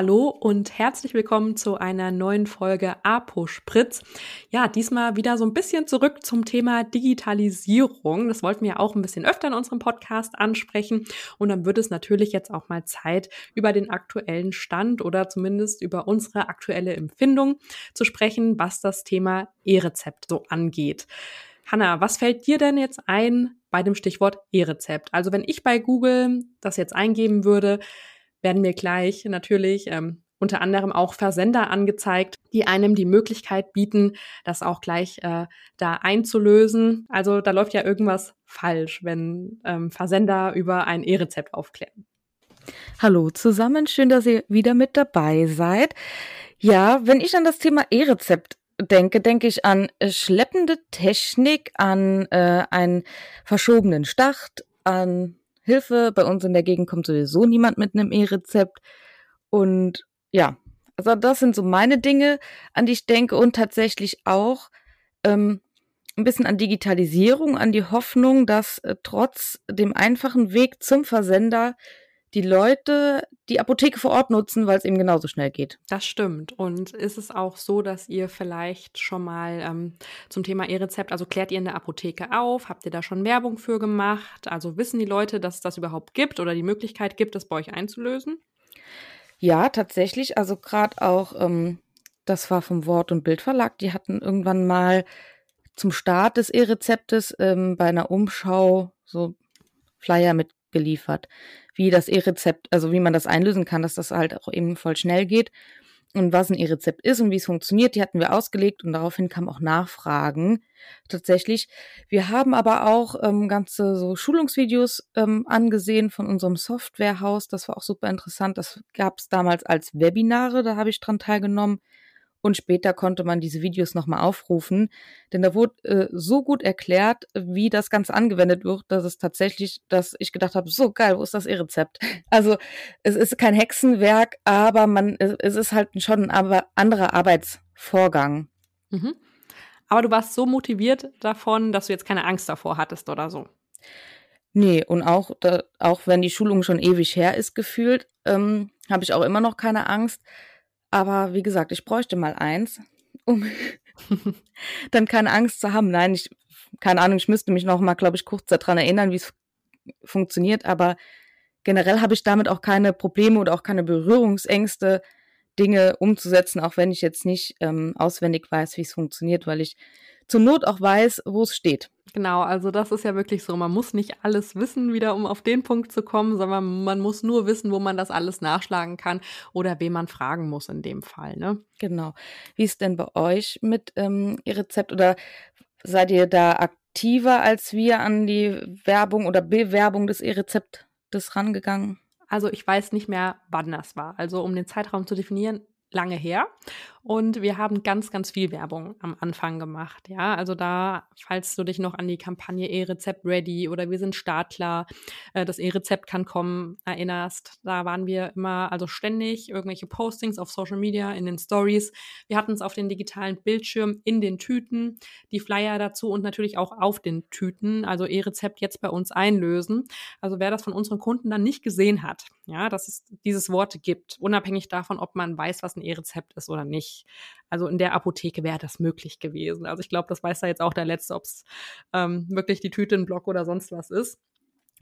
Hallo und herzlich willkommen zu einer neuen Folge Apo Spritz. Ja, diesmal wieder so ein bisschen zurück zum Thema Digitalisierung. Das wollten wir auch ein bisschen öfter in unserem Podcast ansprechen. Und dann wird es natürlich jetzt auch mal Zeit, über den aktuellen Stand oder zumindest über unsere aktuelle Empfindung zu sprechen, was das Thema E-Rezept so angeht. Hanna, was fällt dir denn jetzt ein bei dem Stichwort E-Rezept? Also wenn ich bei Google das jetzt eingeben würde, werden mir gleich natürlich ähm, unter anderem auch Versender angezeigt, die einem die Möglichkeit bieten, das auch gleich äh, da einzulösen. Also da läuft ja irgendwas falsch, wenn ähm, Versender über ein E-Rezept aufklären. Hallo zusammen, schön, dass ihr wieder mit dabei seid. Ja, wenn ich an das Thema E-Rezept denke, denke ich an äh, schleppende Technik, an äh, einen verschobenen Start, an Hilfe. Bei uns in der Gegend kommt sowieso niemand mit einem E-Rezept. Und ja, also das sind so meine Dinge, an die ich denke und tatsächlich auch ähm, ein bisschen an Digitalisierung, an die Hoffnung, dass äh, trotz dem einfachen Weg zum Versender die Leute die Apotheke vor Ort nutzen, weil es eben genauso schnell geht. Das stimmt. Und ist es auch so, dass ihr vielleicht schon mal ähm, zum Thema E-Rezept, also klärt ihr in der Apotheke auf? Habt ihr da schon Werbung für gemacht? Also wissen die Leute, dass es das überhaupt gibt oder die Möglichkeit gibt, es bei euch einzulösen? Ja, tatsächlich. Also gerade auch, ähm, das war vom Wort- und Bildverlag, die hatten irgendwann mal zum Start des E-Rezeptes ähm, bei einer Umschau so Flyer mitgeliefert wie das E-Rezept, also wie man das einlösen kann, dass das halt auch eben voll schnell geht und was ein E-Rezept ist und wie es funktioniert, die hatten wir ausgelegt und daraufhin kamen auch Nachfragen tatsächlich. Wir haben aber auch ähm, ganze so Schulungsvideos ähm, angesehen von unserem Softwarehaus. Das war auch super interessant. Das gab es damals als Webinare, da habe ich dran teilgenommen. Und später konnte man diese Videos nochmal aufrufen, denn da wurde äh, so gut erklärt, wie das Ganze angewendet wird, dass es tatsächlich, dass ich gedacht habe, so geil, wo ist das E-Rezept? Also es ist kein Hexenwerk, aber man, es ist halt schon ein anderer Arbeitsvorgang. Mhm. Aber du warst so motiviert davon, dass du jetzt keine Angst davor hattest oder so. Nee, und auch, da, auch wenn die Schulung schon ewig her ist, gefühlt, ähm, habe ich auch immer noch keine Angst. Aber wie gesagt, ich bräuchte mal eins, um dann keine Angst zu haben. Nein, ich, keine Ahnung, ich müsste mich noch mal, glaube ich, kurz daran erinnern, wie es funktioniert. Aber generell habe ich damit auch keine Probleme oder auch keine Berührungsängste, Dinge umzusetzen, auch wenn ich jetzt nicht ähm, auswendig weiß, wie es funktioniert, weil ich zur Not auch weiß, wo es steht. Genau, also das ist ja wirklich so. Man muss nicht alles wissen, wieder um auf den Punkt zu kommen, sondern man muss nur wissen, wo man das alles nachschlagen kann oder wen man fragen muss in dem Fall. Ne? Genau. Wie ist denn bei euch mit ähm, Ihr Rezept oder seid ihr da aktiver als wir an die Werbung oder Bewerbung des E-Rezeptes rangegangen? Also ich weiß nicht mehr, wann das war. Also um den Zeitraum zu definieren, lange her. Und wir haben ganz, ganz viel Werbung am Anfang gemacht. Ja, also da, falls du dich noch an die Kampagne E-Rezept Ready oder wir sind Startklar, äh, das E-Rezept kann kommen, erinnerst, da waren wir immer, also ständig irgendwelche Postings auf Social Media, in den Stories. Wir hatten es auf den digitalen Bildschirm, in den Tüten, die Flyer dazu und natürlich auch auf den Tüten, also E-Rezept jetzt bei uns einlösen. Also wer das von unseren Kunden dann nicht gesehen hat, ja, dass es dieses Wort gibt, unabhängig davon, ob man weiß, was ein E-Rezept ist oder nicht also in der Apotheke wäre das möglich gewesen. Also ich glaube, das weiß da jetzt auch der Letzte, ob es ähm, wirklich die Tüte, ein Block oder sonst was ist.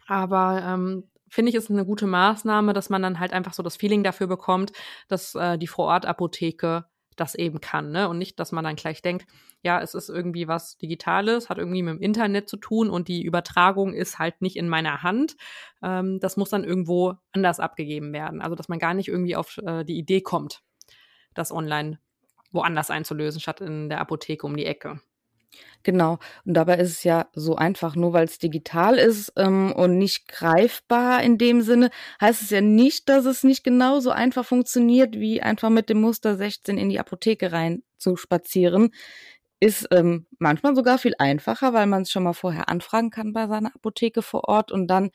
Aber ähm, finde ich, ist eine gute Maßnahme, dass man dann halt einfach so das Feeling dafür bekommt, dass äh, die Vorortapotheke das eben kann, ne? Und nicht, dass man dann gleich denkt, ja, es ist irgendwie was Digitales, hat irgendwie mit dem Internet zu tun und die Übertragung ist halt nicht in meiner Hand. Ähm, das muss dann irgendwo anders abgegeben werden. Also, dass man gar nicht irgendwie auf äh, die Idee kommt, das online woanders einzulösen, statt in der Apotheke um die Ecke. Genau. Und dabei ist es ja so einfach, nur weil es digital ist ähm, und nicht greifbar in dem Sinne, heißt es ja nicht, dass es nicht genauso einfach funktioniert, wie einfach mit dem Muster 16 in die Apotheke rein zu spazieren. Ist ähm, manchmal sogar viel einfacher, weil man es schon mal vorher anfragen kann bei seiner Apotheke vor Ort und dann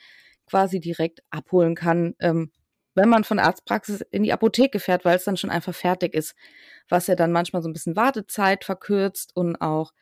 quasi direkt abholen kann, ähm, wenn man von Arztpraxis in die Apotheke fährt, weil es dann schon einfach fertig ist, was ja dann manchmal so ein bisschen Wartezeit verkürzt und auch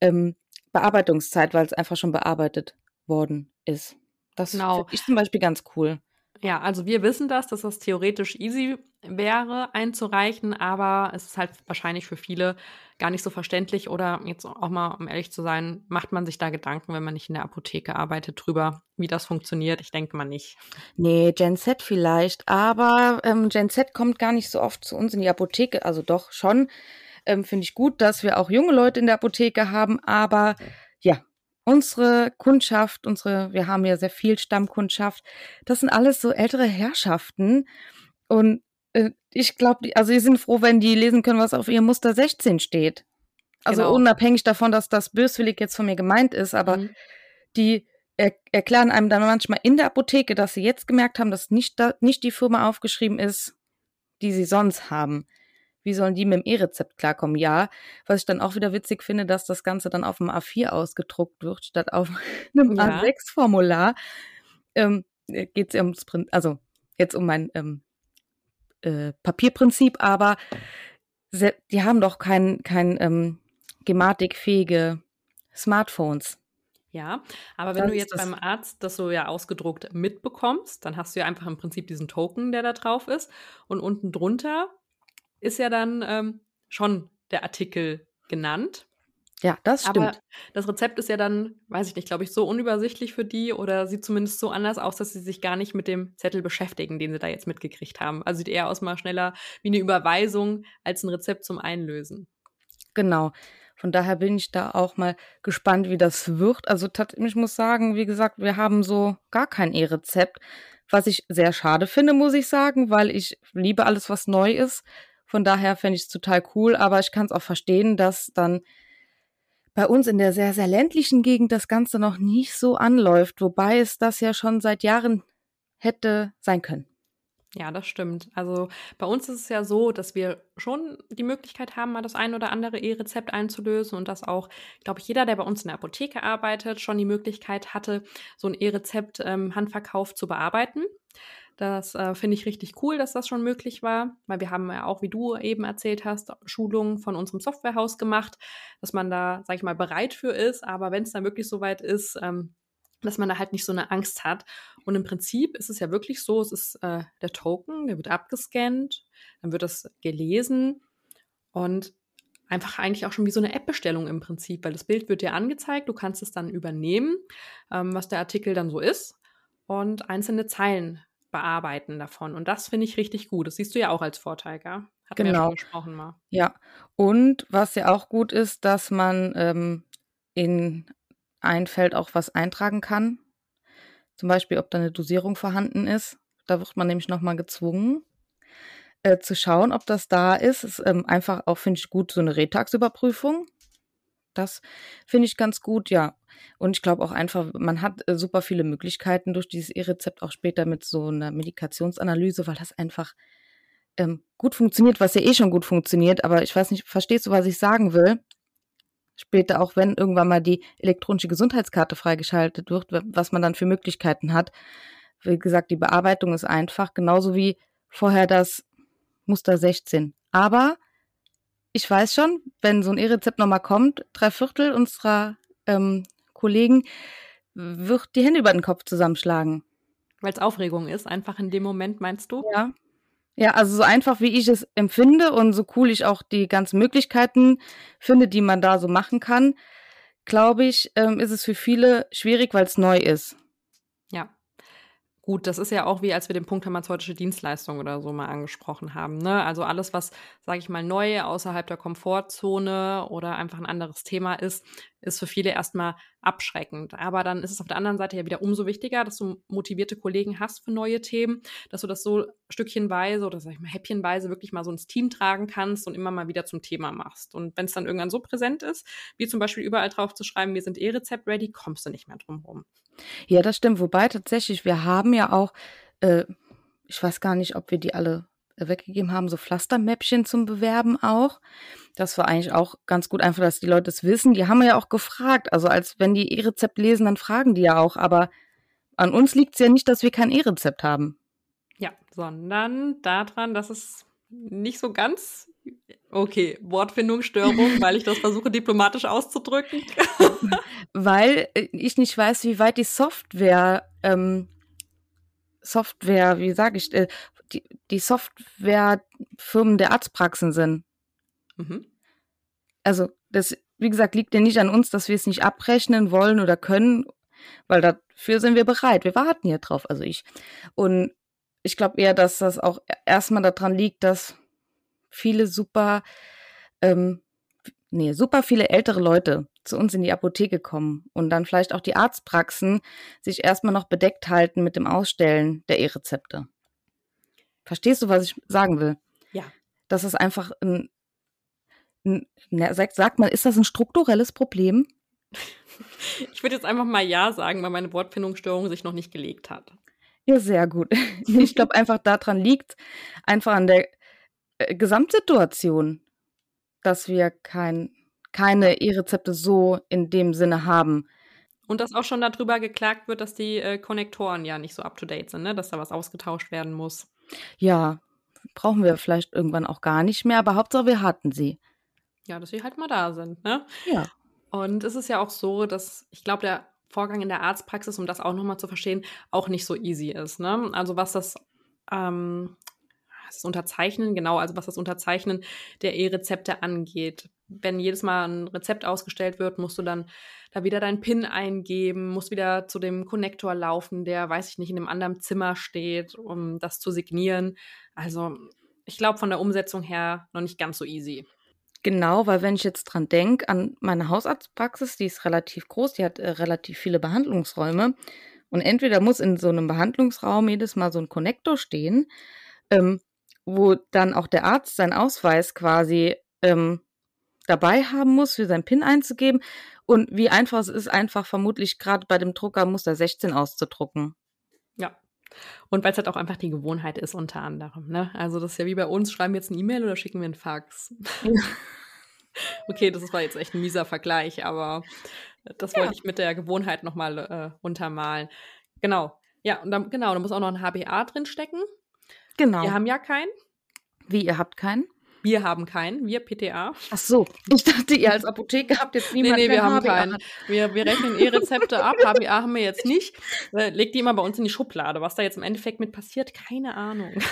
ähm, Bearbeitungszeit, weil es einfach schon bearbeitet worden ist. Das genau. finde ich zum Beispiel ganz cool. Ja, also wir wissen das, dass das theoretisch easy wäre einzureichen, aber es ist halt wahrscheinlich für viele gar nicht so verständlich oder jetzt auch mal, um ehrlich zu sein, macht man sich da Gedanken, wenn man nicht in der Apotheke arbeitet, drüber, wie das funktioniert? Ich denke mal nicht. Nee, Gen Z vielleicht, aber ähm, Gen Z kommt gar nicht so oft zu uns in die Apotheke, also doch schon. Ähm, Finde ich gut, dass wir auch junge Leute in der Apotheke haben, aber unsere Kundschaft, unsere, wir haben ja sehr viel Stammkundschaft, das sind alles so ältere Herrschaften und äh, ich glaube, also die sind froh, wenn die lesen können, was auf ihrem Muster 16 steht. Also genau. unabhängig davon, dass das böswillig jetzt von mir gemeint ist, aber mhm. die er erklären einem dann manchmal in der Apotheke, dass sie jetzt gemerkt haben, dass nicht, da, nicht die Firma aufgeschrieben ist, die sie sonst haben. Wie sollen die mit dem E-Rezept klarkommen? Ja, was ich dann auch wieder witzig finde, dass das Ganze dann auf dem A4 ausgedruckt wird, statt auf einem ja. A6-Formular. Ähm, Geht es ums, also jetzt um mein ähm, äh, Papierprinzip, aber die haben doch kein, kein ähm, gematikfähige Smartphones. Ja, aber wenn das du jetzt beim Arzt das so ja ausgedruckt mitbekommst, dann hast du ja einfach im Prinzip diesen Token, der da drauf ist. Und unten drunter ist ja dann ähm, schon der Artikel genannt. Ja, das stimmt. Aber das Rezept ist ja dann, weiß ich nicht, glaube ich, so unübersichtlich für die oder sieht zumindest so anders aus, dass sie sich gar nicht mit dem Zettel beschäftigen, den sie da jetzt mitgekriegt haben. Also sieht eher aus mal schneller wie eine Überweisung als ein Rezept zum Einlösen. Genau. Von daher bin ich da auch mal gespannt, wie das wird. Also ich muss sagen, wie gesagt, wir haben so gar kein E-Rezept, was ich sehr schade finde, muss ich sagen, weil ich liebe alles, was neu ist. Von daher fände ich es total cool, aber ich kann es auch verstehen, dass dann bei uns in der sehr, sehr ländlichen Gegend das Ganze noch nicht so anläuft, wobei es das ja schon seit Jahren hätte sein können. Ja, das stimmt. Also bei uns ist es ja so, dass wir schon die Möglichkeit haben, mal das ein oder andere E-Rezept einzulösen und dass auch, glaube ich, jeder, der bei uns in der Apotheke arbeitet, schon die Möglichkeit hatte, so ein E-Rezept ähm, Handverkauf zu bearbeiten. Das äh, finde ich richtig cool, dass das schon möglich war, weil wir haben ja auch, wie du eben erzählt hast, Schulungen von unserem Softwarehaus gemacht, dass man da, sag ich mal, bereit für ist. Aber wenn es dann wirklich soweit ist, ähm, dass man da halt nicht so eine Angst hat. Und im Prinzip ist es ja wirklich so, es ist äh, der Token, der wird abgescannt, dann wird das gelesen und einfach eigentlich auch schon wie so eine App-Bestellung im Prinzip, weil das Bild wird dir angezeigt, du kannst es dann übernehmen, ähm, was der Artikel dann so ist und einzelne Zeilen bearbeiten davon. Und das finde ich richtig gut. Das siehst du ja auch als Vorteil, gell? Hatten genau. ja schon gesprochen mal. Ja, und was ja auch gut ist, dass man ähm, in ein Feld auch was eintragen kann. Zum Beispiel, ob da eine Dosierung vorhanden ist. Da wird man nämlich nochmal gezwungen, äh, zu schauen, ob das da ist. Ist ähm, einfach auch, finde ich, gut, so eine Retagsüberprüfung. Das finde ich ganz gut, ja. Und ich glaube auch einfach, man hat äh, super viele Möglichkeiten durch dieses E-Rezept auch später mit so einer Medikationsanalyse, weil das einfach ähm, gut funktioniert, was ja eh schon gut funktioniert. Aber ich weiß nicht, verstehst du, was ich sagen will? Später, auch wenn irgendwann mal die elektronische Gesundheitskarte freigeschaltet wird, was man dann für Möglichkeiten hat. Wie gesagt, die Bearbeitung ist einfach, genauso wie vorher das Muster 16. Aber ich weiß schon, wenn so ein E-Rezept nochmal kommt, drei Viertel unserer ähm, Kollegen wird die Hände über den Kopf zusammenschlagen. Weil es Aufregung ist, einfach in dem Moment, meinst du? Ja. Ja, also so einfach, wie ich es empfinde und so cool ich auch die ganzen Möglichkeiten finde, die man da so machen kann, glaube ich, ähm, ist es für viele schwierig, weil es neu ist. Gut, das ist ja auch wie, als wir den Punkt pharmazeutische Dienstleistung oder so mal angesprochen haben. Ne? Also alles, was, sage ich mal, neu außerhalb der Komfortzone oder einfach ein anderes Thema ist, ist für viele erstmal abschreckend. Aber dann ist es auf der anderen Seite ja wieder umso wichtiger, dass du motivierte Kollegen hast für neue Themen, dass du das so stückchenweise oder sag ich mal häppchenweise wirklich mal so ins Team tragen kannst und immer mal wieder zum Thema machst. Und wenn es dann irgendwann so präsent ist, wie zum Beispiel überall drauf zu schreiben, wir sind eh Rezept-ready, kommst du nicht mehr drum rum. Ja, das stimmt. Wobei tatsächlich, wir haben ja auch, äh, ich weiß gar nicht, ob wir die alle weggegeben haben, so Pflastermäppchen zum Bewerben auch. Das war eigentlich auch ganz gut, einfach, dass die Leute es wissen. Die haben ja auch gefragt. Also als wenn die E-Rezept lesen, dann fragen die ja auch. Aber an uns liegt es ja nicht, dass wir kein E-Rezept haben. Ja, sondern daran, dass es nicht so ganz Okay, Wortfindungsstörung, weil ich das versuche diplomatisch auszudrücken. weil ich nicht weiß, wie weit die Software ähm, Software, wie sage ich, äh, die, die Softwarefirmen der Arztpraxen sind. Mhm. Also das, wie gesagt, liegt ja nicht an uns, dass wir es nicht abrechnen wollen oder können, weil dafür sind wir bereit. Wir warten ja drauf, also ich. Und ich glaube eher, dass das auch erstmal daran liegt, dass viele super, ähm, nee, super viele ältere Leute zu uns in die Apotheke kommen und dann vielleicht auch die Arztpraxen sich erstmal noch bedeckt halten mit dem Ausstellen der E-Rezepte. Verstehst du, was ich sagen will? Ja. Das ist einfach ein, ein sagt, sagt mal, ist das ein strukturelles Problem? Ich würde jetzt einfach mal Ja sagen, weil meine Wortfindungsstörung sich noch nicht gelegt hat. Ja, sehr gut. Ich glaube einfach daran liegt, einfach an der äh, Gesamtsituation, dass wir kein, keine E-Rezepte so in dem Sinne haben. Und dass auch schon darüber geklagt wird, dass die äh, Konnektoren ja nicht so up-to-date sind, ne? dass da was ausgetauscht werden muss. Ja, brauchen wir vielleicht irgendwann auch gar nicht mehr, aber Hauptsache wir hatten sie. Ja, dass sie halt mal da sind, ne? Ja. Und es ist ja auch so, dass ich glaube, der Vorgang in der Arztpraxis, um das auch nochmal zu verstehen, auch nicht so easy ist. Ne? Also was das, ähm, das Unterzeichnen, genau, also was das Unterzeichnen der E-Rezepte angeht. Wenn jedes Mal ein Rezept ausgestellt wird, musst du dann da wieder deinen PIN eingeben, musst wieder zu dem Konnektor laufen, der, weiß ich nicht, in einem anderen Zimmer steht, um das zu signieren. Also ich glaube, von der Umsetzung her noch nicht ganz so easy. Genau, weil wenn ich jetzt dran denke, an meine Hausarztpraxis, die ist relativ groß, die hat äh, relativ viele Behandlungsräume. Und entweder muss in so einem Behandlungsraum jedes Mal so ein Konnektor stehen, ähm, wo dann auch der Arzt seinen Ausweis quasi ähm, dabei haben muss, für sein PIN einzugeben. Und wie einfach es ist, einfach vermutlich gerade bei dem Drucker Muster 16 auszudrucken. Ja. Und weil es halt auch einfach die Gewohnheit ist, unter anderem. Ne? Also, das ist ja wie bei uns: schreiben wir jetzt eine E-Mail oder schicken wir einen Fax? okay, das war jetzt echt ein mieser Vergleich, aber das ja. wollte ich mit der Gewohnheit nochmal äh, untermalen. Genau. Ja, und dann, genau, da muss auch noch ein HBA drinstecken. Genau. Wir haben ja keinen. Wie, ihr habt keinen? Wir haben keinen, wir PTA. Ach so, ich dachte, ihr als Apotheke habt jetzt niemanden. Nee, nee, wir haben HBA. keinen. Wir, wir rechnen E-Rezepte ab, HBA haben wir jetzt nicht. Äh, legt die immer bei uns in die Schublade. Was da jetzt im Endeffekt mit passiert, keine Ahnung.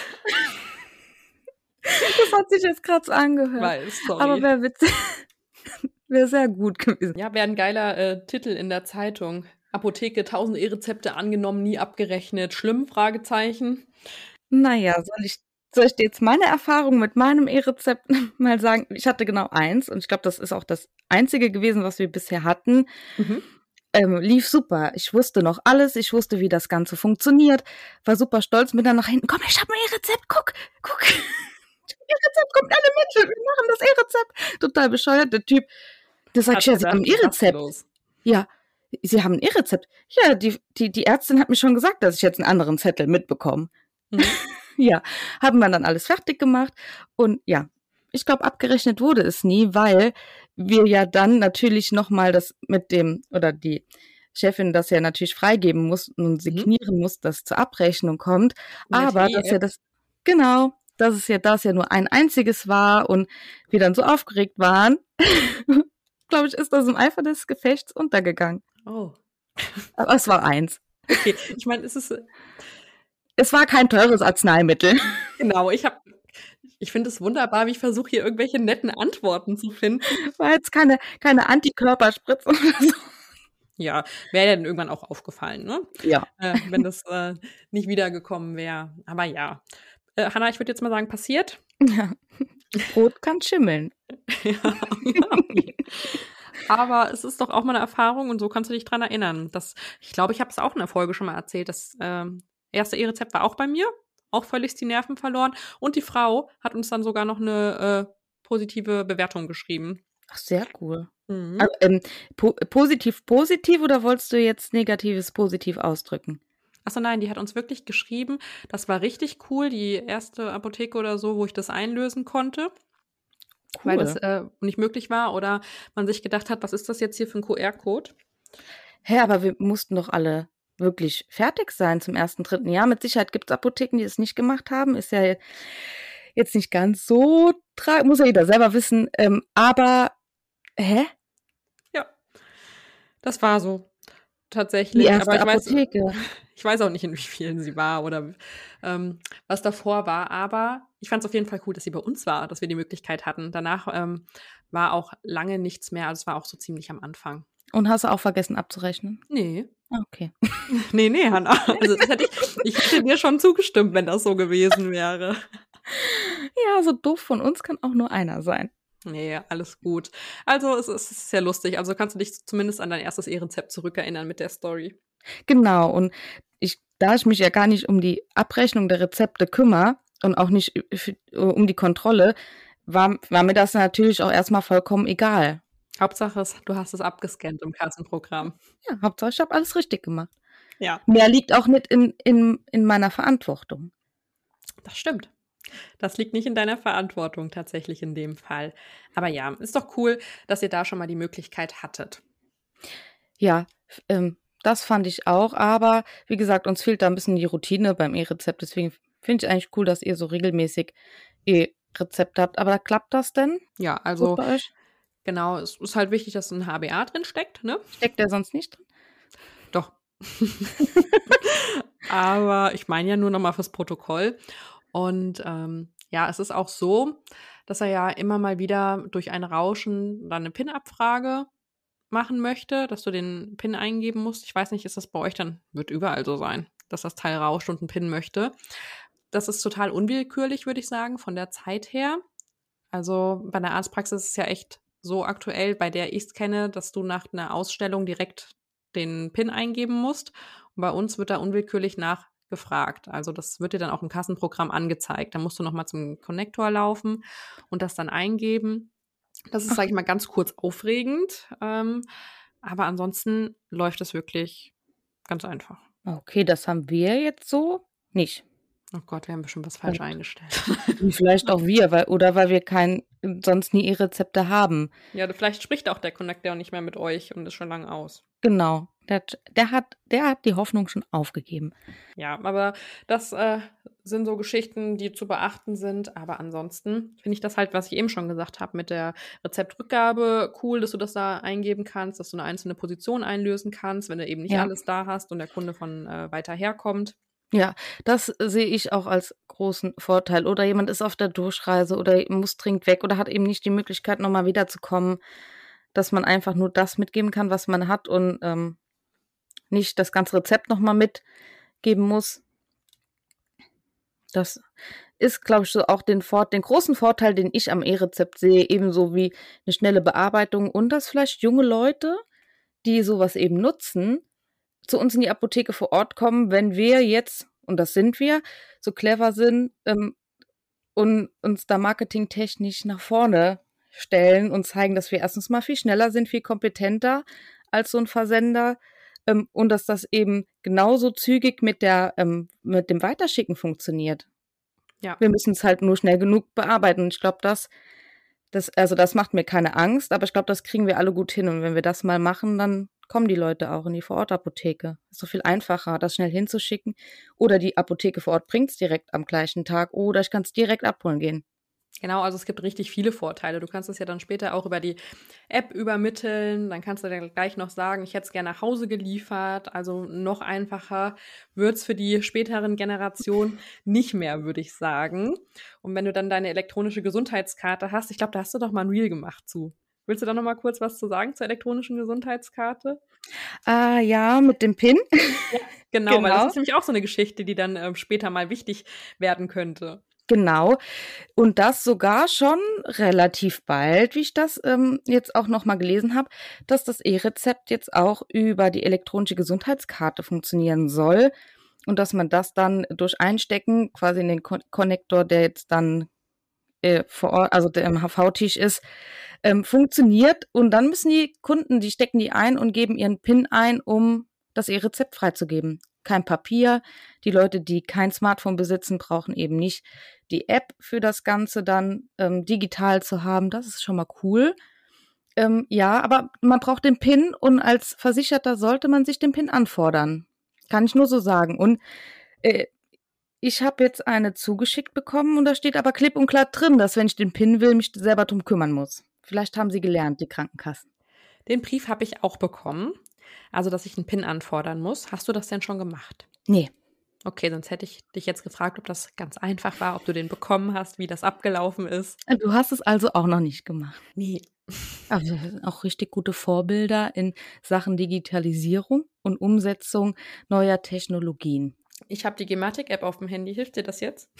Das hat sich jetzt gerade angehört. Weiß, sorry. Aber wäre witzig. Wäre sehr gut gewesen. Ja, wäre ein geiler äh, Titel in der Zeitung. Apotheke, 1000 E-Rezepte angenommen, nie abgerechnet. Schlimm? Fragezeichen. Naja, soll ich soll ich dir jetzt meine Erfahrung mit meinem E-Rezept mal sagen? Ich hatte genau eins und ich glaube, das ist auch das einzige gewesen, was wir bisher hatten. Mhm. Ähm, lief super. Ich wusste noch alles. Ich wusste, wie das Ganze funktioniert. War super stolz mit dann nach hinten. Komm, ich habe ein E-Rezept. Guck, guck. E-Rezept kommt alle mit. Wir machen das E-Rezept. Total bescheuert. Der Typ, der sagt, ja, Sie haben ein E-Rezept. Ja, Sie haben ein E-Rezept. Ja, die, die, die Ärztin hat mir schon gesagt, dass ich jetzt einen anderen Zettel mitbekomme. Mhm. ja, haben wir dann alles fertig gemacht und ja, ich glaube, abgerechnet wurde es nie, weil wir ja dann natürlich nochmal das mit dem, oder die Chefin das ja natürlich freigeben muss und mhm. signieren mhm. muss, dass zur Abrechnung kommt. Mit aber dass ja das, genau, dass es ja das ja nur ein einziges war und wir dann so aufgeregt waren, glaube ich, ist das im Eifer des Gefechts untergegangen. Oh. Aber es war eins. Okay, ich meine, es ist es war kein teures Arzneimittel. Genau, ich habe ich finde es wunderbar, wie ich versuche hier irgendwelche netten Antworten zu finden. War jetzt keine, keine Antikörperspritze oder so. Ja, wäre ja dann irgendwann auch aufgefallen, ne? Ja. Äh, wenn das äh, nicht wiedergekommen wäre. Aber ja. Äh, Hanna, ich würde jetzt mal sagen, passiert. Ja. Brot kann schimmeln. ja, ja. Aber es ist doch auch mal eine Erfahrung und so kannst du dich dran erinnern. Dass, ich glaube, ich habe es auch in der Folge schon mal erzählt, dass ähm, erste E-Rezept war auch bei mir, auch völlig die Nerven verloren. Und die Frau hat uns dann sogar noch eine äh, positive Bewertung geschrieben. Ach, sehr cool. Mhm. Also, ähm, po positiv, positiv oder wolltest du jetzt negatives positiv ausdrücken? Achso, nein, die hat uns wirklich geschrieben. Das war richtig cool, die erste Apotheke oder so, wo ich das einlösen konnte. Cool. Weil das äh, nicht möglich war oder man sich gedacht hat, was ist das jetzt hier für ein QR-Code? Hä, aber wir mussten doch alle wirklich fertig sein zum ersten, dritten Jahr. Mit Sicherheit gibt es Apotheken, die es nicht gemacht haben. Ist ja jetzt nicht ganz so tragisch, muss ja jeder selber wissen. Ähm, aber, hä? Ja, das war so. Tatsächlich. Die erste aber Apotheke. Weiß, Ich weiß auch nicht, in wie vielen sie war oder ähm, was davor war, aber ich fand es auf jeden Fall cool, dass sie bei uns war, dass wir die Möglichkeit hatten. Danach ähm, war auch lange nichts mehr, also es war auch so ziemlich am Anfang. Und hast du auch vergessen abzurechnen? Nee. Okay. Nee, nee, Hanna. Also das hätte ich, ich hätte dir schon zugestimmt, wenn das so gewesen wäre. Ja, so doof von uns kann auch nur einer sein. Nee, alles gut. Also es, es ist sehr lustig. Also kannst du dich zumindest an dein erstes E-Rezept zurückerinnern mit der Story. Genau. Und ich, da ich mich ja gar nicht um die Abrechnung der Rezepte kümmere und auch nicht für- um die Kontrolle, war, war mir das natürlich auch erstmal vollkommen egal. Hauptsache, es- du hast es abgescannt im Kassenprogramm. Ja, Hauptsache, ich habe alles richtig gemacht. Ja, Mehr liegt auch nicht in, in, in meiner Verantwortung. das stimmt. Das liegt nicht in deiner Verantwortung tatsächlich in dem Fall. Aber ja, ist doch cool, dass ihr da schon mal die Möglichkeit hattet. Ja, ähm, das fand ich auch. Aber wie gesagt, uns fehlt da ein bisschen die Routine beim E-Rezept. Deswegen finde ich eigentlich cool, dass ihr so regelmäßig E-Rezept habt. Aber klappt das denn Ja, also? Genau, es ist halt wichtig, dass ein HBA drin steckt, ne? Steckt der sonst nicht drin? Doch. Aber ich meine ja nur noch mal fürs Protokoll. Und ähm, ja, es ist auch so, dass er ja immer mal wieder durch ein Rauschen dann eine PIN-Abfrage machen möchte, dass du den PIN eingeben musst. Ich weiß nicht, ist das bei euch dann, wird überall so sein, dass das Teil rauscht und einen PIN möchte. Das ist total unwillkürlich, würde ich sagen, von der Zeit her. Also bei der Arztpraxis ist es ja echt so aktuell, bei der ich es kenne, dass du nach einer Ausstellung direkt den PIN eingeben musst. Und bei uns wird da unwillkürlich nachgefragt. Also das wird dir dann auch im Kassenprogramm angezeigt. Da musst du nochmal zum Connector laufen und das dann eingeben. Das ist, sage ich mal, ganz kurz aufregend. Ähm, aber ansonsten läuft es wirklich ganz einfach. Okay, das haben wir jetzt so nicht. Oh Gott, wir haben bestimmt was falsch Gut. eingestellt. Und vielleicht auch wir, weil, oder weil wir kein, sonst nie E-Rezepte haben. ja, vielleicht spricht auch der Connector nicht mehr mit euch und ist schon lange aus. Genau. Der, hat- der, hat, der hat die Hoffnung schon aufgegeben. Ja, aber das äh, sind so Geschichten, die zu beachten sind. Aber ansonsten finde ich das halt, was ich eben schon gesagt habe, mit der Rezeptrückgabe cool, dass du das da eingeben kannst, dass du eine einzelne Position einlösen kannst, wenn du eben nicht Ja. alles da hast und der Kunde von äh, weiter herkommt. Ja, das sehe ich auch als großen Vorteil. Oder jemand ist auf der Durchreise oder muss dringend weg oder hat eben nicht die Möglichkeit, nochmal wiederzukommen, dass man einfach nur das mitgeben kann, was man hat und ähm, nicht das ganze Rezept nochmal mitgeben muss. Das ist, glaube ich, so auch den, Vor den großen Vorteil, den ich am E-Rezept sehe, ebenso wie eine schnelle Bearbeitung und dass vielleicht junge Leute, die sowas eben nutzen, zu uns in die Apotheke vor Ort kommen, wenn wir jetzt, und das sind wir, so clever sind ähm, und uns da marketingtechnisch nach vorne stellen und zeigen, dass wir erstens mal viel schneller sind, viel kompetenter als so ein Versender ähm, und dass das eben genauso zügig mit der ähm, mit dem Weiterschicken funktioniert. Ja. Wir müssen es halt nur schnell genug bearbeiten. Und ich glaube, das, das, also das macht mir keine Angst, aber ich glaube, das kriegen wir alle gut hin. Und wenn wir das mal machen, dann kommen die Leute auch in die Vorortapotheke. Ist so viel einfacher, das schnell hinzuschicken. Oder die Apotheke vor Ort bringt es direkt am gleichen Tag. Oder ich kann es direkt abholen gehen. Genau, also es gibt richtig viele Vorteile. Du kannst es ja dann später auch über die App übermitteln. Dann kannst du dann gleich noch sagen, ich hätte es gerne nach Hause geliefert. Also noch einfacher wird es für die späteren Generationen nicht mehr, würde ich sagen. Und wenn du dann deine elektronische Gesundheitskarte hast, ich glaube, da hast du doch mal ein Reel gemacht zu. Willst du da noch mal kurz was zu sagen zur elektronischen Gesundheitskarte? Ah ja, mit dem PIN. Genau, weil das Genau. ist nämlich auch so eine Geschichte, die dann ähm, später mal wichtig werden könnte. Genau. Und das sogar schon relativ bald, wie ich das ähm, jetzt auch nochmal gelesen habe, dass das E-Rezept jetzt auch über die elektronische Gesundheitskarte funktionieren soll und dass man das dann durch Einstecken quasi in den Kon Konnektor, der jetzt dann äh, vor Ort, also der im HV-Tisch ist, ähm, funktioniert. Und dann müssen die Kunden, die stecken die ein und geben ihren PIN ein, um das E-Rezept freizugeben. Kein Papier. Die Leute, die kein Smartphone besitzen, brauchen eben nicht die App für das Ganze dann ähm, digital zu haben. Das ist schon mal cool. Ähm, ja, aber man braucht den PIN und als Versicherter sollte man sich den PIN anfordern. Kann ich nur so sagen. Und äh, ich habe jetzt eine zugeschickt bekommen und da steht aber klipp und klar drin, dass wenn ich den PIN will, mich selber drum kümmern muss. Vielleicht haben sie gelernt, die Krankenkassen. Den Brief habe ich auch bekommen. Also, dass ich einen PIN anfordern muss. Hast du das denn schon gemacht? Nee. Okay, sonst hätte ich dich jetzt gefragt, ob das ganz einfach war, ob du den bekommen hast, wie das abgelaufen ist. Du hast es also auch noch nicht gemacht. Nee. Also auch richtig gute Vorbilder in Sachen Digitalisierung und Umsetzung neuer Technologien. Ich habe die Gematik-App auf dem Handy. Hilft dir das jetzt?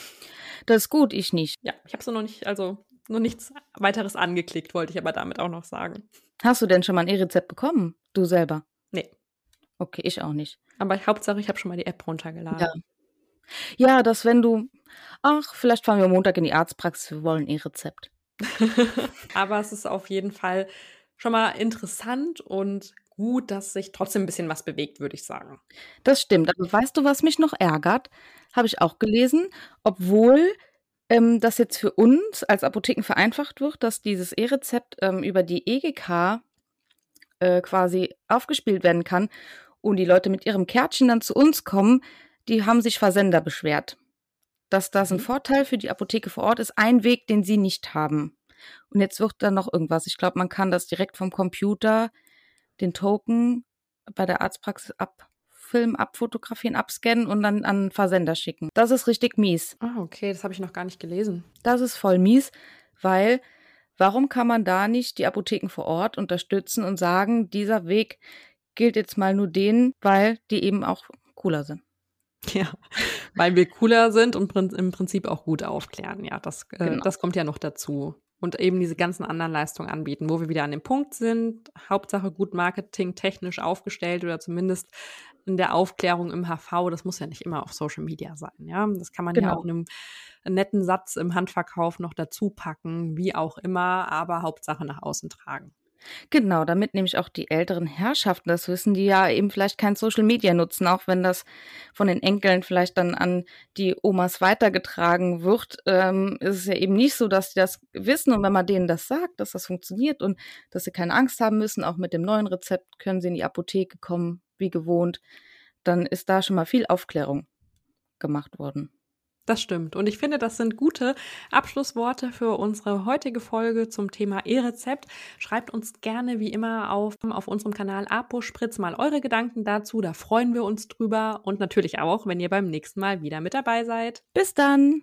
Das ist gut, ich nicht. Ja, ich habe so noch nicht, also noch nichts weiteres angeklickt, wollte ich aber damit auch noch sagen. Hast du denn schon mal ein E-Rezept bekommen? Du selber? Nee. Okay, ich auch nicht. Aber Hauptsache, ich habe schon mal die App runtergeladen. Ja. Ja, dass wenn du, ach, vielleicht fahren wir Montag in die Arztpraxis, wir wollen E-Rezept. aber es ist auf jeden Fall schon mal interessant und gut, dass sich trotzdem ein bisschen was bewegt, würde ich sagen. Das stimmt. Aber weißt du, was mich noch ärgert? Habe ich auch gelesen, obwohl ähm, das jetzt für uns als Apotheken vereinfacht wird, dass dieses E-Rezept ähm, über die EGK äh, quasi aufgespielt werden kann und die Leute mit ihrem Kärtchen dann zu uns kommen, die haben sich Versender beschwert. Dass das ein mhm. Vorteil für die Apotheke vor Ort ist, ein Weg, den sie nicht haben. Und jetzt wird da noch irgendwas. Ich glaube, man kann das direkt vom Computer, den Token bei der Arztpraxis abfilmen, abfotografieren, abscannen und dann an Versender schicken. Das ist richtig mies. Ah, okay, das habe ich noch gar nicht gelesen. Das ist voll mies, weil warum kann man da nicht die Apotheken vor Ort unterstützen und sagen, dieser Weg gilt jetzt mal nur denen, weil die eben auch cooler sind. Ja, weil wir cooler sind und im Prinzip auch gut aufklären. Ja, das, äh, genau. das kommt ja noch dazu und eben diese ganzen anderen Leistungen anbieten, wo wir wieder an dem Punkt sind, Hauptsache gut marketingtechnisch aufgestellt oder zumindest in der Aufklärung im HV, das muss ja nicht immer auf Social Media sein, ja. Das kann man genau. ja auch in einem netten Satz im Handverkauf noch dazu packen, wie auch immer, aber Hauptsache nach außen tragen. Genau, damit nämlich auch die älteren Herrschaften das wissen, die ja eben vielleicht kein Social Media nutzen, auch wenn das von den Enkeln vielleicht dann an die Omas weitergetragen wird, ähm, ist es ja eben nicht so, dass sie das wissen. Und wenn man denen das sagt, dass das funktioniert und dass sie keine Angst haben müssen, auch mit dem neuen Rezept können sie in die Apotheke kommen, wie gewohnt, dann ist da schon mal viel Aufklärung gemacht worden. Das stimmt. Und ich finde, das sind gute Abschlussworte für unsere heutige Folge zum Thema E-Rezept. Schreibt uns gerne wie immer auf, auf unserem Kanal Apo Spritz mal eure Gedanken dazu. Da freuen wir uns drüber. Und natürlich auch, wenn ihr beim nächsten Mal wieder mit dabei seid. Bis dann!